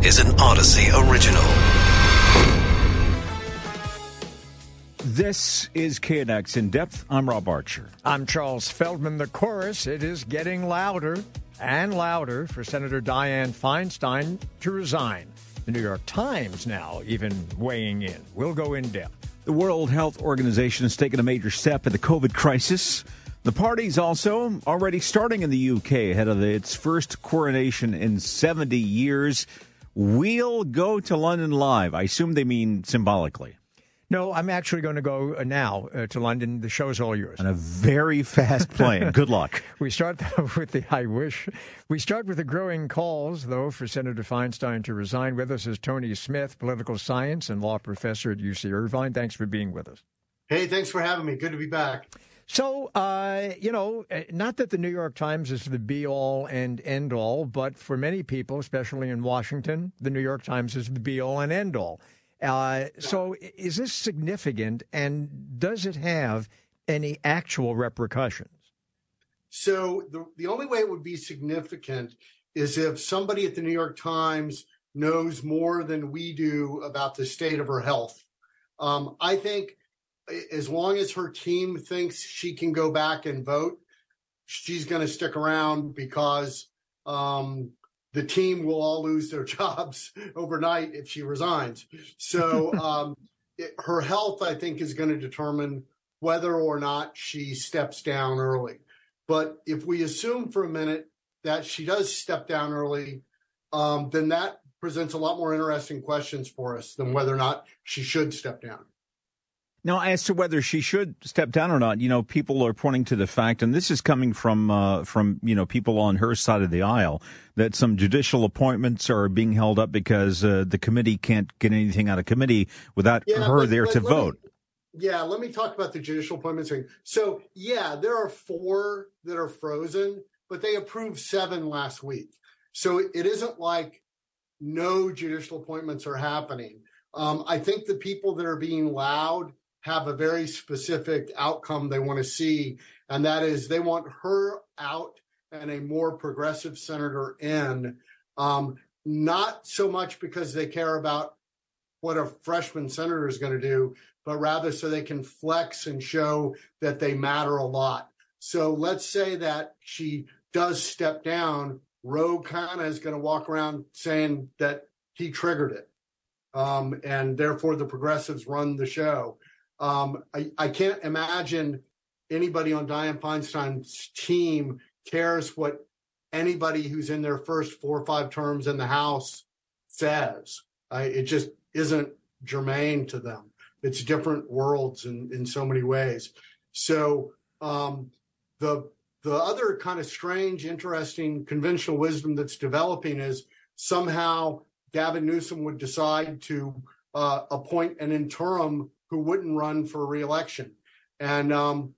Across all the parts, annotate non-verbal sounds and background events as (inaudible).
This is an Audacy original. This is KNX In Depth. I'm Rob Archer. I'm Charles Feldman. The chorus, it is getting louder and louder for Senator Dianne Feinstein to resign. The New York Times now even weighing in. We'll go in depth. The World Health Organization has taken a major step in the COVID crisis. The party's also already starting in the UK ahead of its first coronation in 70 years. We'll go to London live. I assume they mean symbolically. No, I'm actually going to go uh, now uh, to London. The show's all yours. On a very fast (laughs) plane. Good luck. (laughs) we start (laughs) with the I wish. We start with the growing calls, though, for Senator Feinstein to resign. With us is Tony Smith, political science and law professor at UC Irvine. Thanks for being with us. Hey, thanks for having me. Good to be back. So, uh, you know, uh, not that the New York Times is the be all and end all, but for many people, especially in Washington, the New York Times is the be all and end all. Uh, so, is this significant, and does it have any actual repercussions? So, the the only way it would be significant is if somebody at the New York Times knows more than we do about the state of her health. Um, I think as long as her team thinks she can go back and vote, she's going to stick around because um, the team will all lose their (laughs) jobs overnight if she resigns. So (laughs) um, it, her health, I think, is going to determine whether or not she steps down early. But if we assume for a minute that she does step down early, um, then that presents a lot more interesting questions for us than whether or not she should step down. Now, as to whether she should step down or not, you know, people are pointing to the fact, and this is coming from uh, from you know people on her side of the aisle, that some judicial appointments are being held up because uh, the committee can't get anything out of committee without yeah, her but, there but, to vote. Me, yeah, let me talk about the judicial appointments thing. So, yeah, there are four that are frozen, but they approved seven last week. So it isn't like no judicial appointments are happening. Um, I think the people that are being loud have a very specific outcome they want to see, and that is they want her out and a more progressive senator in. Um, not so much because they care about what a freshman senator is going to do, but rather so they can flex and show that they matter a lot. So let's say that she does step down. Ro Khanna is going to walk around saying that he triggered it. Um, and therefore the progressives run the show. Um, I, I can't imagine anybody on Dianne Feinstein's team cares what anybody who's in their first four or five terms in the House says. I, it just isn't germane to them. It's different worlds in, in so many ways. So um, the the other kind of strange, interesting conventional wisdom that's developing is somehow Gavin Newsom would decide to uh, appoint an interim who wouldn't run for reelection. And um,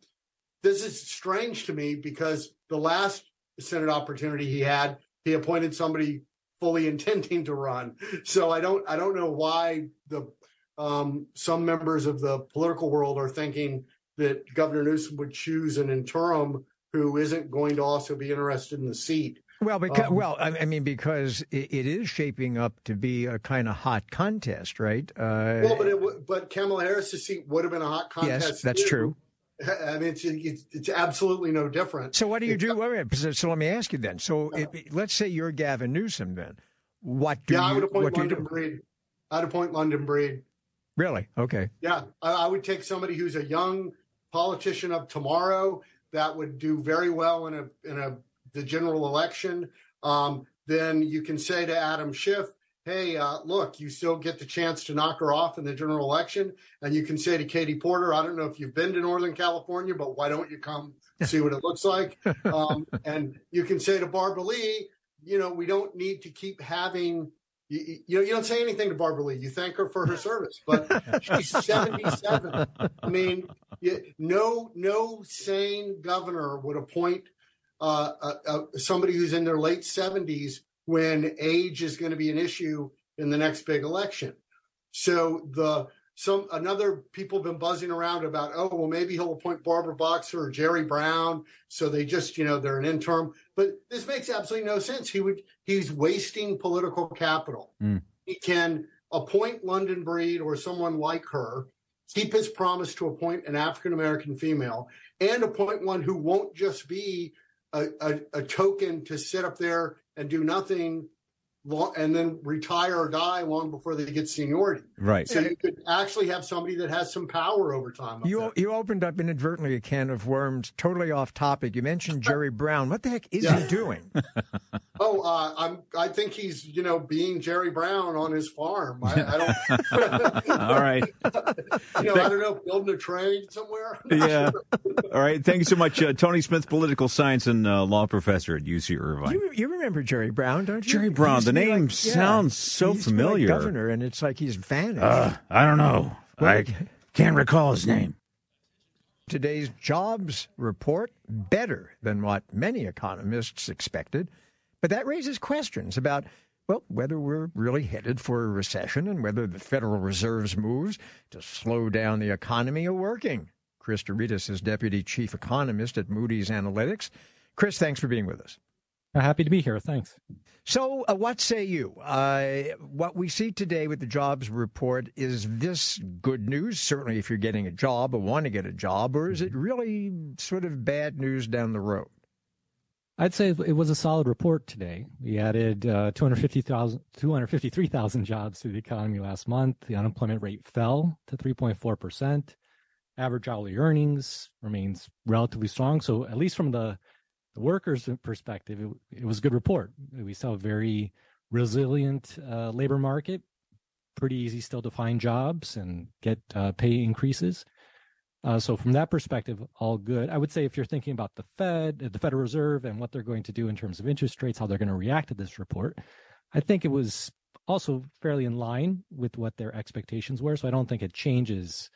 this is strange to me because the last Senate opportunity he had, he appointed somebody fully (laughs) intending to run. So I don't I don't know why the um, some members of the political world are thinking that Governor Newsom would choose an interim who isn't going to also be interested in the seat. Well, because um, well, I mean, because it, it is shaping up to be a kind of hot contest, right? Uh, well, but it, but Kamala Harris's seat would have been a hot contest. Yes, that's too. true. I mean, it's, it's, it's absolutely no different. So what do you do? Wait, so, so let me ask you then. So it, let's say you're Gavin Newsom, then what do yeah, you? I would appoint London Breed. I'd appoint London Breed. Really? Okay. Yeah, I, I would take somebody who's a young politician of tomorrow that would do very well in a in a the general election, um, then you can say to Adam Schiff, hey, uh, look, you still get the chance to knock her off in the general election. And you can say to Katie Porter, I don't know if you've been to Northern California, but why don't you come see what it looks like? (laughs) Um, and you can say to Barbara Lee, you know, we don't need to keep having. You, you know, you don't say anything to Barbara Lee. You thank her for her service, but (laughs) she's 77. I mean, you, no, no sane governor would appoint uh, uh, uh, somebody who's in their late 70s when age is going to be an issue in the next big election. So the some another people have been buzzing around about, oh, well, maybe he'll appoint Barbara Boxer or Jerry Brown. So they just, you know, they're an interim. But this makes absolutely no sense. He would he's wasting political capital. Mm. He can appoint London Breed or someone like her, keep his promise to appoint an African American female, and appoint one who won't just be a, a, a token to sit up there and do nothing long, and then retire or die long before they get seniority. Right. So you could actually have somebody that has some power over time. You you opened up inadvertently a can of worms. Totally off topic. You mentioned (laughs) Jerry Brown. What the heck is yeah. he doing? (laughs) uh, I'm. I think he's you know being Jerry Brown on his farm. I, I don't. (laughs) All right. you know, I don't know, building a train somewhere. yeah. All right. Thank you so much, uh, Tony Smith, political science and uh, law professor at UC Irvine. You, you remember Jerry Brown, don't you? Jerry Brown the name like, sounds so familiar. Like governor, and it's like he's vanished. Uh, I don't know. Well, I can't recall his name. Today's jobs report better than what many economists expected, but that raises questions about well, whether we're really headed for a recession and whether the Federal Reserve's moves to slow down the economy are working. Chris deRitis is deputy chief economist at Moody's Analytics. Chris, thanks for being with us. Happy to be here. Thanks. So, uh, what say you? Uh, what we see today with the jobs report is this good news? Certainly, if you're getting a job or want to get a job, or is it really sort of bad news down the road? I'd say it was a solid report today. We added uh, 253,000 jobs to the economy last month. The unemployment rate fell to 3.4%. Average hourly earnings remains relatively strong. So, at least from the the workers' perspective, it, it was a good report. We saw a very resilient uh, labor market, pretty easy still to find jobs and get uh, pay increases. Uh, so from that perspective, all good. I would say if you're thinking about the Fed, the Federal Reserve, and what they're going to do in terms of interest rates, how they're going to react to this report, I think it was also fairly in line with what their expectations were. So I don't think it changes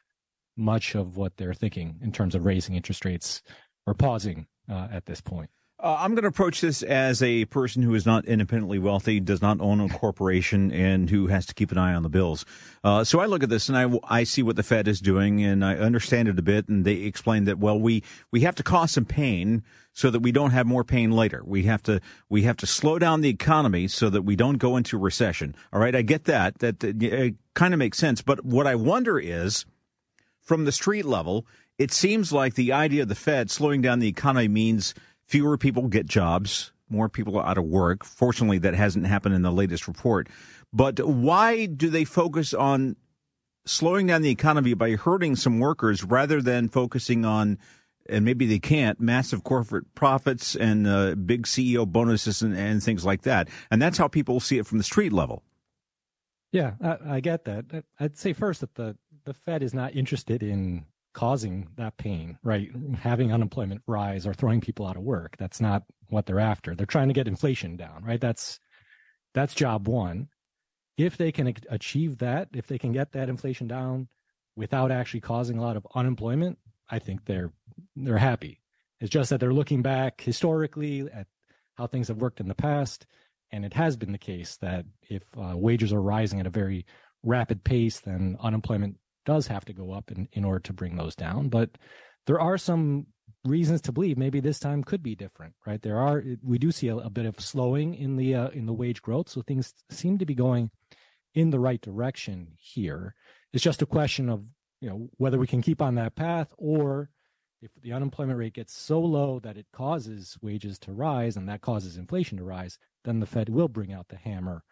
much of what they're thinking in terms of raising interest rates or pausing uh, at this point? Uh, I'm going to approach this as a person who is not independently wealthy, does not own a corporation, and who has to keep an eye on the bills. Uh, so I look at this and I, I see what the Fed is doing, and I understand it a bit. And they explain that well, we we have to cause some pain so that we don't have more pain later. We have to we have to slow down the economy so that we don't go into recession. All right, I get that. That, that kind of makes sense. But what I wonder is, from the street level it seems like the idea of the Fed slowing down the economy means fewer people get jobs, more people are out of work. Fortunately, that hasn't happened in the latest report. But why do they focus on slowing down the economy by hurting some workers rather than focusing on, and maybe they can't, massive corporate profits and uh, big CEO bonuses and, and, things like that? And that's how people see it from the street level. Yeah, I, I get that. I'd say first that the, the Fed is not interested in causing that pain, right? Having unemployment rise or throwing people out of work. That's not what they're after. They're trying to get inflation down, right? That's that's job one. If they can achieve that, if they can get that inflation down without actually causing a lot of unemployment, I think they're they're happy. It's just that they're looking back historically at how things have worked in the past, and it has been the case that if uh, wages are rising at a very rapid pace, then unemployment does have to go up in, in order to bring those down. But there are some reasons to believe maybe this time could be different, right? There are we do see a, a bit of slowing in the uh, in the wage growth, so things seem to be going in the right direction here. It's just a question of you know whether we can keep on that path or if the unemployment rate gets so low that it causes wages to rise and that causes inflation to rise, then the Fed will bring out the hammer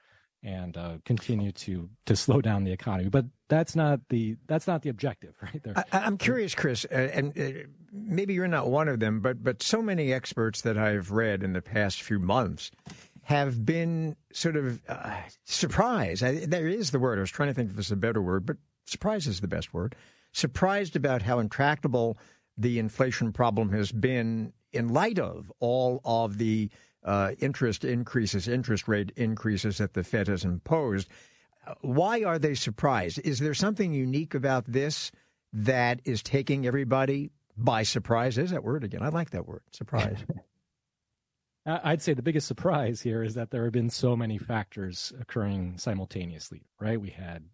and uh, continue to to slow down the economy. But that's not the that's not the objective, (laughs) right? There. I, am curious, Chris, uh, and uh, maybe you're not one of them, but but so many experts that I've read in the past few months have been sort of uh, surprised. I, there is the word. I was trying to think if there's a better word, but surprise is the best word. Surprised about how intractable the inflation problem has been in light of all of the uh, interest increases, interest rate increases that the Fed has imposed. Why are they surprised? Is there something unique about this that is taking everybody by surprise? Is that word again? I like that word, surprise. (laughs) I'd say the biggest surprise here is that there have been so many factors occurring simultaneously, right? We had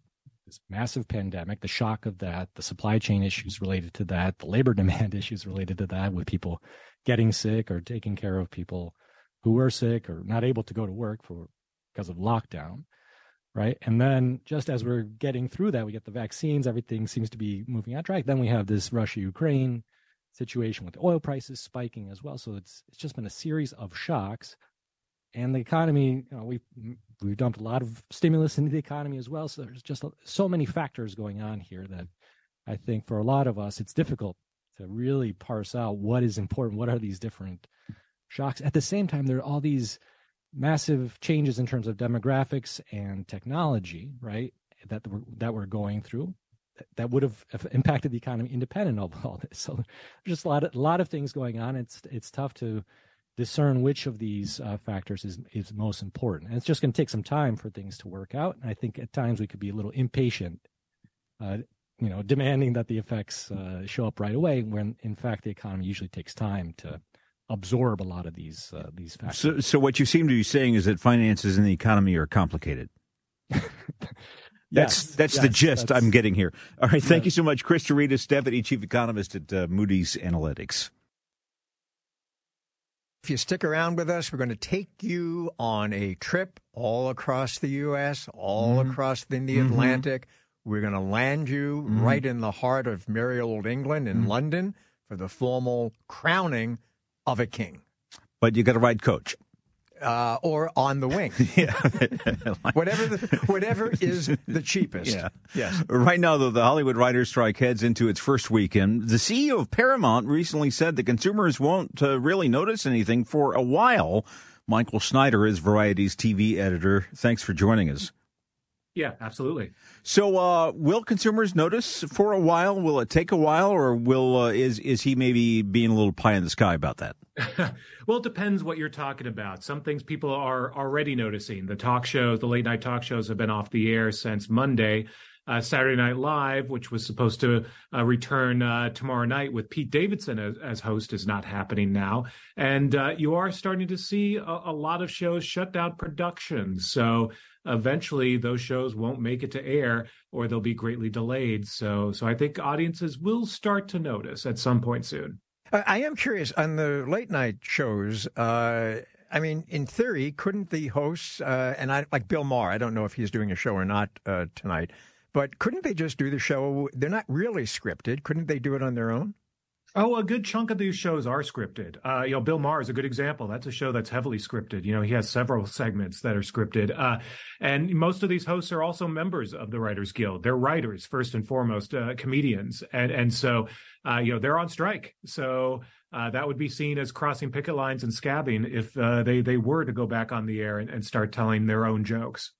this massive pandemic, the shock of that, the supply chain issues related to that, the labor (laughs) demand issues related to that, with people getting sick or taking care of people who were sick or not able to go to work for because of lockdown right? And then just as we're getting through that we get the vaccines everything seems to be moving on track. Then we have this russia ukraine situation with oil prices spiking as well. So it's it's just been a series of shocks. And the economy you know we we've dumped a lot of stimulus into the economy as well. So there's just so many factors going on here that i think for a lot of us it's difficult to really parse out what is important what are these different shocks. At the same time, there are all these massive changes in terms of demographics and technology, right? That we're, that we're going through that would have impacted the economy independent of all this. So just a lot of, a lot of things going on. It's it's tough to discern which of these uh, factors is is most important. And it's just going to take some time for things to work out. And I think at times we could be a little impatient, uh, you know, demanding that the effects uh, show up right away. When in fact the economy usually takes time to absorb a lot of these uh, these factors. So, so what you seem to be saying is that finances in the economy are complicated. That's (laughs) Yes, that's yes, the gist that's- I'm getting here. All right, thank Yeah. you so much, Chris deRitis, Deputy Chief Economist at uh, Moody's Analytics. If you stick around with us, we're going to take you on a trip all across the U.S., all Mm-hmm. across the, the Atlantic. We're going to land you Mm-hmm. right in the heart of merry old England in London for the formal crowning of a king, But you got to ride coach. uh, or on the wing, (laughs) Yeah. (laughs) whatever the, whatever is the cheapest. Yeah. Yes. Right now, though, the Hollywood writers' strike heads into its first weekend. The CEO of Paramount recently said the consumers won't uh, really notice anything for a while. Michael Schneider is Variety's TV editor. Thanks for joining us. Yeah, absolutely. So, uh, will consumers notice for a while? Will it take a while, or will uh, is is he maybe being a little pie in the sky about that? (laughs) well, it depends what you're talking about. Some things people are already noticing. The talk shows, the late night talk shows have been off the air since Monday. Uh, Saturday Night Live, which was supposed to uh, return uh, tomorrow night with Pete Davidson as, as host, is not happening now. And uh, you are starting to see a, a lot of shows shut down productions. So eventually those shows won't make it to air or they'll be greatly delayed. So, so I think audiences will start to notice at some point soon. I am curious on the late night shows. Uh, I mean, in theory, couldn't the hosts uh, and I like Bill Maher? I don't know if he's doing a show or not uh, tonight, but couldn't they just do the show? They're not really scripted. Couldn't they do it on their own? Oh, a good chunk of these shows are scripted. Uh, you know, Bill Maher is a good example. That's a show that's heavily scripted. You know, he has several segments that are scripted. Uh, and most of these hosts are also members of the Writers Guild. They're writers, first and foremost, uh, comedians. And, and so, uh, you know, they're on strike. So, uh, that would be seen as crossing picket lines and scabbing if, uh, they, they were to go back on the air and, and start telling their own jokes.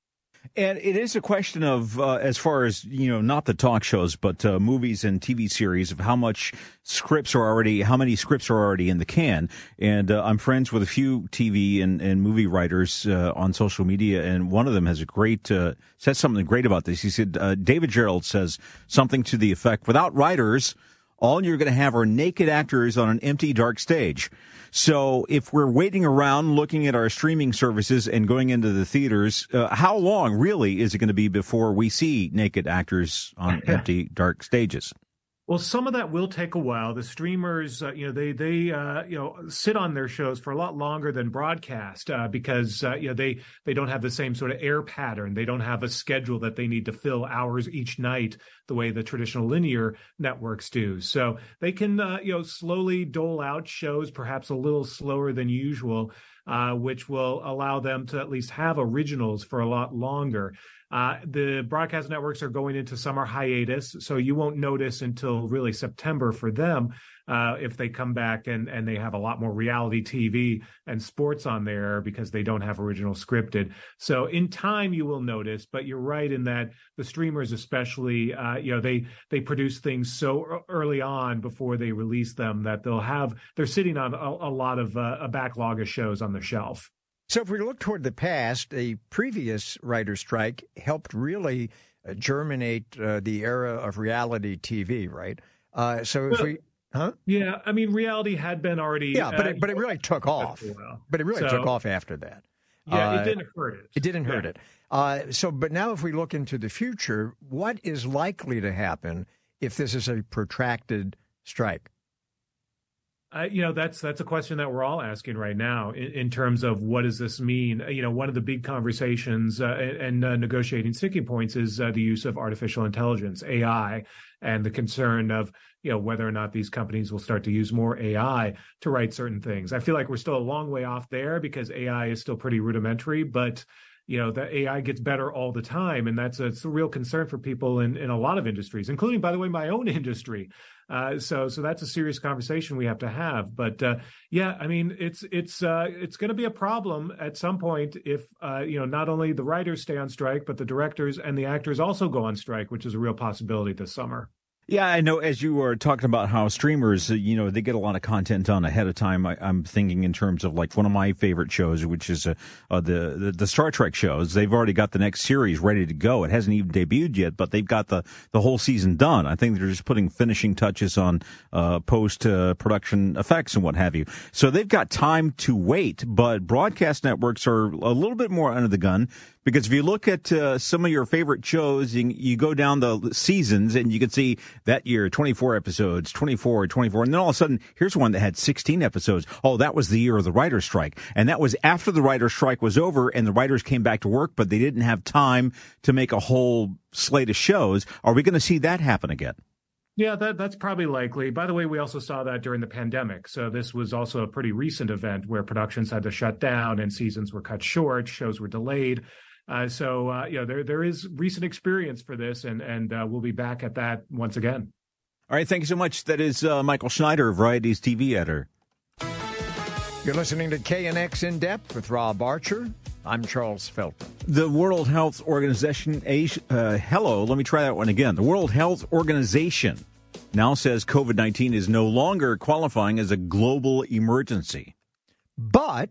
And it is a question of, uh, as far as, you know, not the talk shows, but uh, movies and TV series of how much scripts are already, how many scripts are already in the can. And uh, I'm friends with a few TV and, and movie writers uh, on social media, and one of them has a great, uh, said something great about this. He said, uh, David Gerrold says something to the effect, without writers, all you're going to have are naked actors on an empty, dark stage. So if we're waiting around looking at our streaming services and going into the theaters, uh, how long really is it going to be before we see naked actors on (clears throat) empty, dark stages? Well, some of that will take a while. The streamers, uh, you know, they they uh, you know sit on their shows for a lot longer than broadcast uh, because uh, you know they they don't have the same sort of air pattern. They don't have a schedule that they need to fill hours each night the way the traditional linear networks do. So they can uh, you know slowly dole out shows, perhaps a little slower than usual, uh, which will allow them to at least have originals for a lot longer. Uh, the broadcast networks are going into summer hiatus, so you won't notice until really September for them uh, if they come back and, and they have a lot more reality TV and sports on there because they don't have original scripted. So in time you will notice, but you're right in that the streamers, especially, uh, you know, they they produce things so early on before they release them that they'll have they're sitting on a, a lot of uh, a backlog of shows on the shelf. So if we look toward the past, a previous writer's strike helped really uh, germinate uh, the era of reality TV, right? Uh, so if Well, we, huh? Yeah, I mean, reality had been already. Yeah, but uh, it, but it really took off. for a while. But it really So- took off after that. Yeah, Uh, it didn't hurt it. It didn't hurt Yeah. it. Uh, so, but now if we look into the future, what is likely to happen if this is a protracted strike? Uh, you know, that's that's a question that we're all asking right now in, in terms of what does this mean? You know, one of the big conversations uh, and, and uh, negotiating sticking points is uh, the use of artificial intelligence, AI, and the concern of you know whether or not these companies will start to use more AI to write certain things. I feel like we're still a long way off there because AI is still pretty rudimentary, but you know the AI gets better all the time, and that's a, it's a real concern for people in in a lot of industries, including, by the way, my own (laughs) industry. Uh, so so that's a serious conversation we have to have. But uh, yeah, I mean it's it's uh, it's going to be a problem at some point if uh, you know not only the writers stay on strike, but the directors and the actors also go on strike, which is a real possibility this summer. Yeah, I know. As you were talking about how streamers, uh, you know, they get a lot of content on ahead of time. I, I'm thinking in terms of like one of my favorite shows, which is uh, uh, the, the the Star Trek shows. They've already got the next series ready to go. It hasn't even debuted yet, but they've got the the whole season done. I think they're just putting finishing touches on uh, post uh, production effects and what have you. So they've got time to wait. But broadcast networks are a little bit more under the gun because if you look at uh, some of your favorite shows, you, you go down the seasons and you can see that year 24 episodes, 24, 24, and then all of a sudden here's one that had 16 episodes. Oh, that was the year of the writer's strike, and that was after the writer's strike was over and the writers came back to work, but they didn't have time to make a whole slate of shows. Are we going to see that happen again? Yeah, that that's probably likely. By the way, we also saw that during the pandemic. So this was also a pretty recent event where productions had to shut down and seasons were cut short, shows were delayed. Uh, so uh, you know there there is recent experience for this, and and uh, we'll be back at that once again. All right, thank you so much. That is uh, Michael Schneider, Variety's TV editor. You're listening to KNX In Depth with Rob Archer. I'm Charles Feldman. The World Health Organization, uh, hello, let me try that one again. The World Health Organization now says COVID 19 is no longer qualifying as a global emergency. But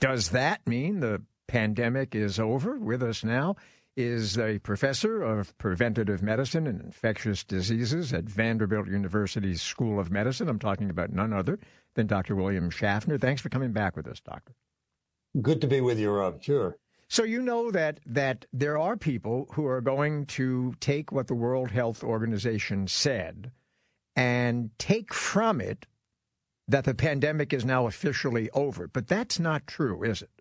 does that mean the pandemic is over with us now? Is a professor of preventative medicine and infectious diseases at Vanderbilt University's School of Medicine. I'm talking about none other than Dr. William Schaffner. Thanks for coming back with us, Doctor. Good to be with you, Rob. Sure. So you know that that there are people who are going to take what the World Health Organization said and take from it that the pandemic is now officially over. But that's not true, is it?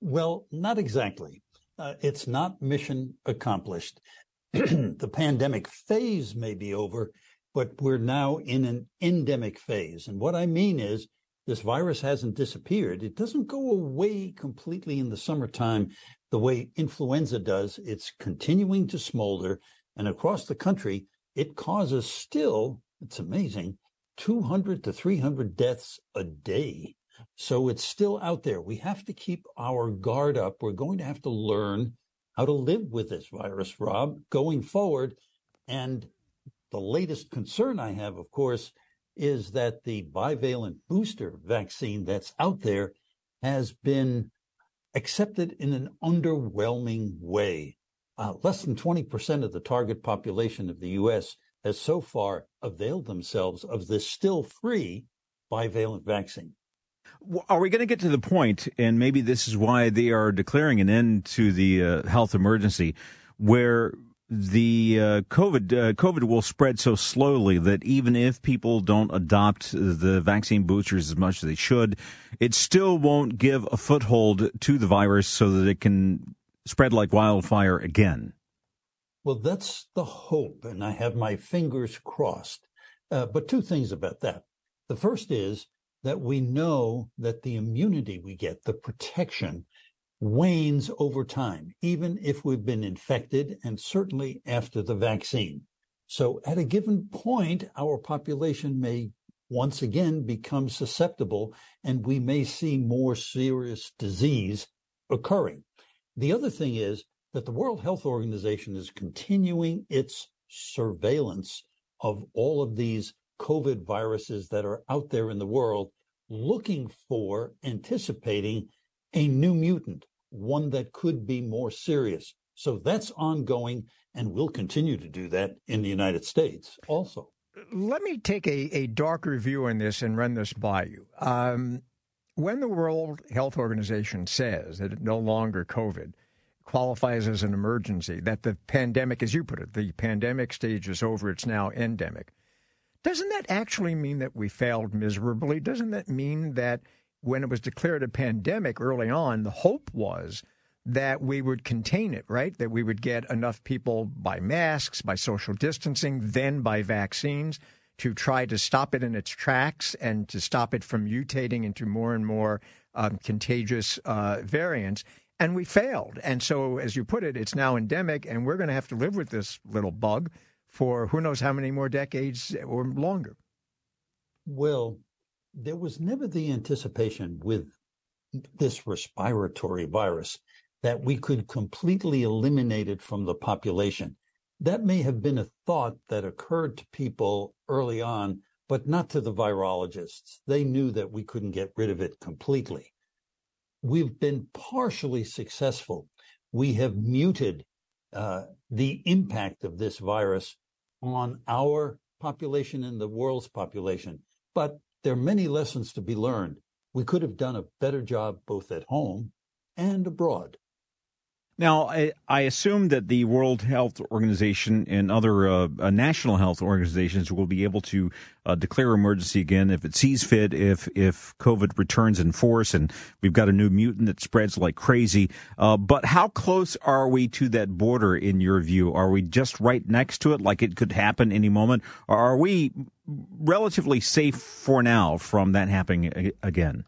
Well, not exactly. Uh, it's not mission accomplished. (clears throat) the pandemic phase may be over, but we're now in an endemic phase. And what I mean is, this virus hasn't disappeared. It doesn't go away completely in the summertime the way influenza does. It's continuing to smolder. And across the country, it causes still, it's amazing, 200 to 300 deaths a day. So it's still out there. We have to keep our guard up. We're going to have to learn how to live with this virus, Rob, going forward. And the latest concern I have, of course, is that the bivalent booster vaccine that's out there has been accepted in an underwhelming way. Uh, less than 20% of the target population of the U.S. has so far availed themselves of this still free bivalent vaccine. Are we going to get to the point, and maybe this is why they are declaring an end to the uh, health emergency, where the uh, COVID uh, COVID will spread so slowly that even if people don't adopt the vaccine boosters as much as they should, it still won't give a foothold to the virus so that it can spread like wildfire again. Well, that's the hope, and I have my fingers crossed. Uh, but two things about that. The first is that we know that the immunity we get, the protection, wanes over time, even if we've been infected and certainly after the vaccine. So at a given point, our population may once again become susceptible and we may see more serious disease occurring. The other thing is that the World Health Organization is continuing its surveillance of all of these COVID viruses that are out there in the world, looking for, anticipating a new mutant, one that could be more serious. So that's ongoing, and we'll continue to do that in the United States also. Let me take a, a darker view on this and run this by you. Um, when the World Health Organization says that no longer COVID qualifies as an emergency, that the pandemic, as you put it, the pandemic stage is over, it's now endemic, doesn't that actually mean that we failed miserably? Doesn't that mean that when it was declared a pandemic early on, the hope was that we would contain it, right? That we would get enough people by masks, by social distancing, then by vaccines to try to stop it in its tracks and to stop it from mutating into more and more um, contagious uh, variants. And we failed. And so, as you put it, it's now endemic, and we're going to have to live with this little bug for who knows how many more decades or longer. Well, there was never the anticipation with this respiratory virus that we could completely eliminate it from the population. That may have been a thought that occurred to people early on, but not to the virologists. They knew that we couldn't get rid of it completely. We've been partially successful. We have muted uh, the impact of this virus on our population and the world's population. But there are many lessons to be learned. We could have done a better job both at home and abroad. Now, I, I, assume that the World Health Organization and other uh, uh, national health organizations will be able to uh, declare emergency again if it sees fit, if if COVID returns in force, and we've got a new mutant that spreads like crazy. Uh, but how close are we to that border, in your view? Are we just right next to it, like it could happen any moment, or are we relatively safe for now from that happening again?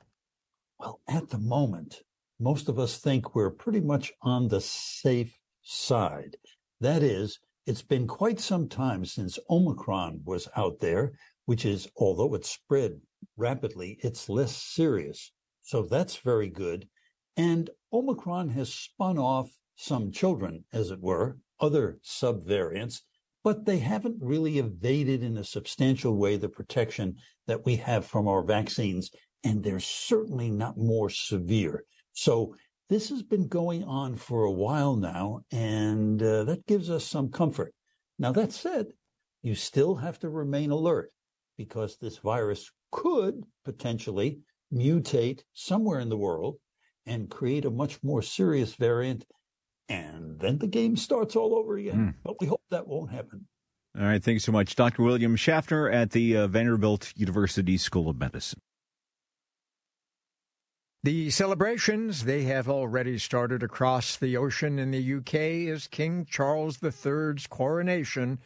Well, at the moment, most of us think we're pretty much on the safe side. That is, it's been quite some time since Omicron was out there, which is, although it spread rapidly, it's less serious. So that's very good. And Omicron has spun off some children, as it were, other subvariants, but they haven't really evaded in a substantial way the protection that we have from our vaccines. And they're certainly not more severe. So this has been going on for a while now, and uh, that gives us some comfort. Now, that said, you still have to remain alert because this virus could potentially mutate somewhere in the world and create a much more serious variant. And then the game starts all over again. Mm. But we hope that won't happen. All right. Thanks so much. Dr. William Schaffner at the uh, Vanderbilt University School of Medicine. The celebrations, they have already started across the ocean in the UK as King Charles III's coronation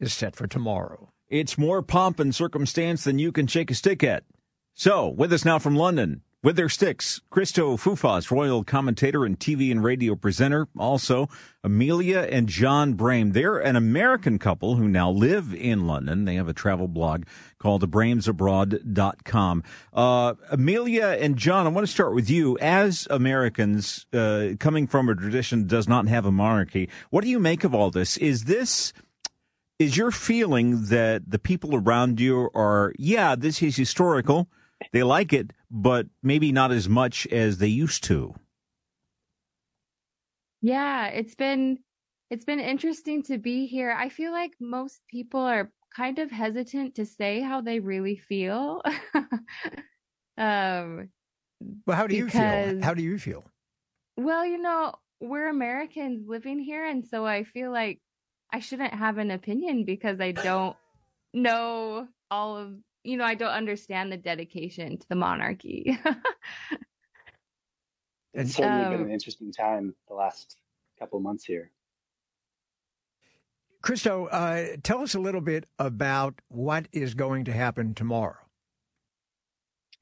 is set for tomorrow. It's more pomp and circumstance than you can shake a stick at. So, with us now from London, with their sticks, Christo Foufas, royal commentator and TV and radio presenter. Also, Amelia and John Brame. They're an American couple who now live in London. They have a travel blog called bramesabroad.com. Uh, Amelia and John, I want to start with you. As Americans, uh, coming from a tradition that does not have a monarchy, what do you make of all this? Is this is your feeling that the people around you are, yeah, this is historical, they like it, but maybe not as much as they used to. Yeah, it's been it's been interesting to be here. I feel like most people are kind of hesitant to say how they really feel. (laughs) um well, how do you feel? How do you feel? Well, you know, we're Americans living here and so I feel like I shouldn't have an opinion because I don't know all of you know, I don't understand the dedication to the monarchy. (laughs) it's certainly um, been an interesting time the last couple months here. Christo, uh, tell us a little bit about what is going to happen tomorrow.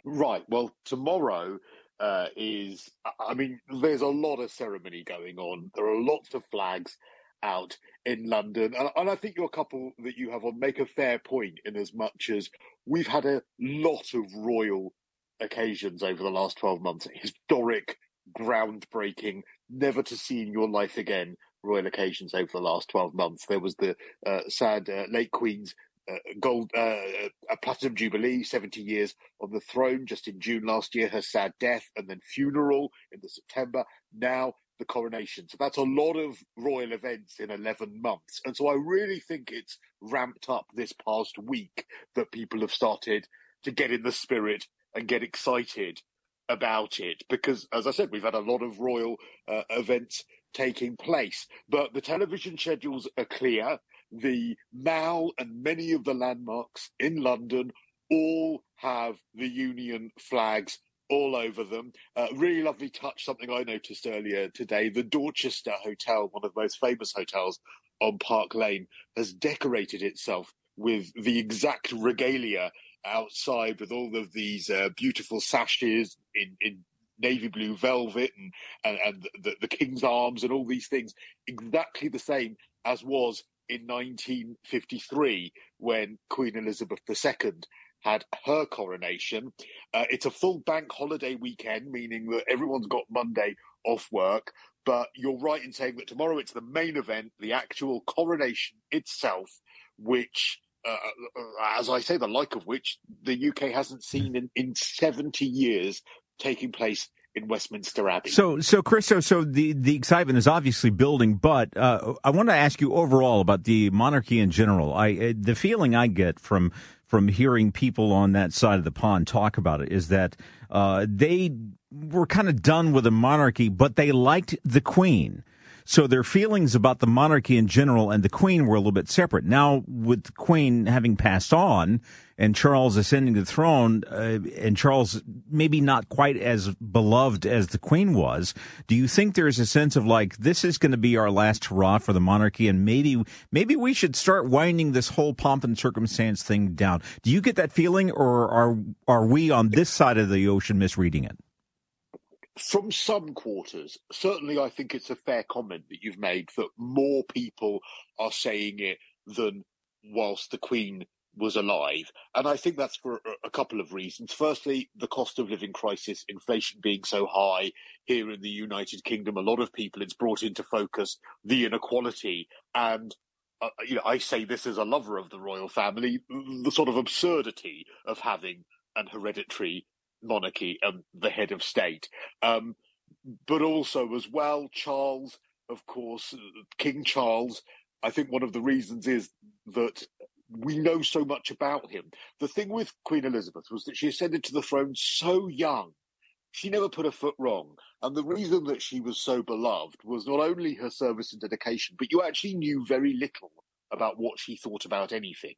Right. Well, tomorrow uh, is, I mean, there's a lot of ceremony going on. There are lots of flags out in London. And, and, I think your couple that you have on make a fair point in as much as we've had a lot of royal occasions over the last 12 months, historic, groundbreaking, never to see in your life again royal occasions over the last 12 months. There was the uh, sad uh, late Queen's gold uh, a platinum jubilee 70 years on the throne just in june last year her sad death and then funeral in the september now the coronation. So that's a lot of royal events in 11 months. And so I really think it's ramped up this past week that people have started to get in the spirit and get excited about it because, as I said, we've had a lot of royal uh, events taking place, but the television schedules are clear. The Mall and many of the landmarks in London all have the Union flags all over them. Uh, really lovely touch, something I noticed earlier today. The Dorchester Hotel, one of the most famous hotels on Park Lane, has decorated itself with the exact regalia outside with all of these uh, beautiful sashes in, in navy blue velvet and, and, and the, the King's Arms and all these things, exactly the same as was in 1953 when Queen Elizabeth II had her coronation. Uh, it's a full bank holiday weekend, meaning that everyone's got Monday off work. But you're right in saying that tomorrow it's the main event, the actual coronation itself, which, uh, uh as I say, the like of which the UK hasn't seen in, in 70 years taking place in Westminster Abbey. So, so Christo, so the the excitement is obviously building, but uh, I want to ask you overall about the monarchy in general. I uh, the feeling I get from from hearing people on that side of the pond talk about it is that uh, they were kind of done with the monarchy, but they liked the Queen. So their feelings about the monarchy in general and the Queen were a little bit separate. Now, with the Queen having passed on and Charles ascending the throne, uh, and Charles maybe not quite as beloved as the Queen was, do you think there's a sense of like this is going to be our last hurrah for the monarchy, and maybe maybe we should start winding this whole pomp and circumstance thing down? Do you get that feeling, or are are we on this side of the ocean misreading it? From some quarters, certainly I think it's a fair comment that you've made that more people are saying it than whilst the Queen was alive. And I think that's for a couple of reasons. Firstly, the cost of living crisis, inflation being so high here in the United Kingdom, a lot of people, it's brought into focus the inequality. And, uh, you know, I say this as a lover of the royal family, the sort of absurdity of having an hereditary monarchy and the head of state. Um, but also, as well, Charles, of course, King Charles. I think one of the reasons is that we know so much about him. The thing with Queen Elizabeth was that she ascended to the throne so young. She never put a foot wrong. And the reason that she was so beloved was not only her service and dedication, but you actually knew very little about what she thought about anything.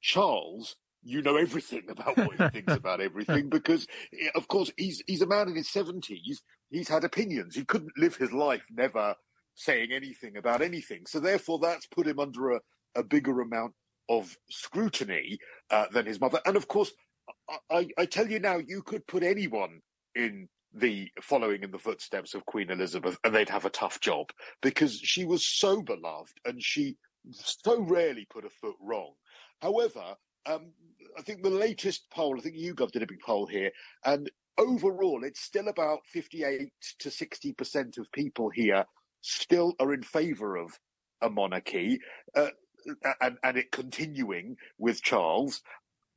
Charles you know everything about what he thinks about everything (laughs) because, eh, of course, he's he's a man in his seventies. He's had opinions. He couldn't live his life never saying anything about anything. So therefore, that's put him under a, a bigger amount of scrutiny uh, than his mother. And of course, I, I, I tell you now, you could put anyone in the following in the footsteps of Queen Elizabeth, and they'd have a tough job because she was so beloved and she so rarely put a foot wrong. However, um, I think the latest poll, I think YouGov did a big poll here, and overall, it's still about 58 to 60% of people here still are in favour of a monarchy, uh, and, and it continuing with Charles.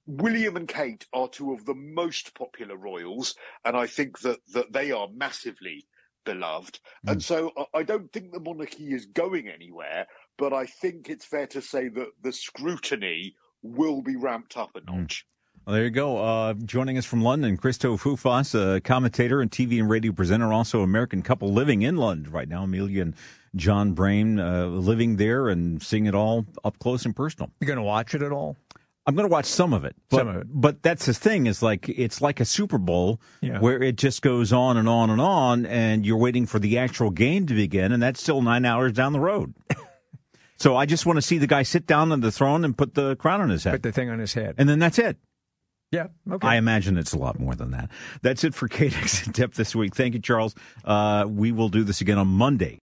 William and Kate are two of the most popular royals, and I think that, that they are massively beloved. Mm. And so I don't think the monarchy is going anywhere, but I think it's fair to say that the scrutiny will be ramped up a hmm. notch. Well, there you go. Uh, joining us from London, Christo Foufas, a commentator and TV and radio presenter, also American couple living in London right now. Amelia and John Brame uh, living there and seeing it all up close and personal. You're going to watch it at all? I'm going to watch some of it. But, some of it. But that's the thing is like, it's like a Super Bowl yeah. where it just goes on and on and on and you're waiting for the actual game to begin and that's still nine hours down the road. (laughs) So I just want to see the guy sit down on the throne and put the crown on his head. Put the thing on his head. And then that's it. Yeah. Okay. I imagine it's a lot more than that. That's it for (laughs) KNX in depth this week. Thank you, Charles. Uh, we will do this again on Monday.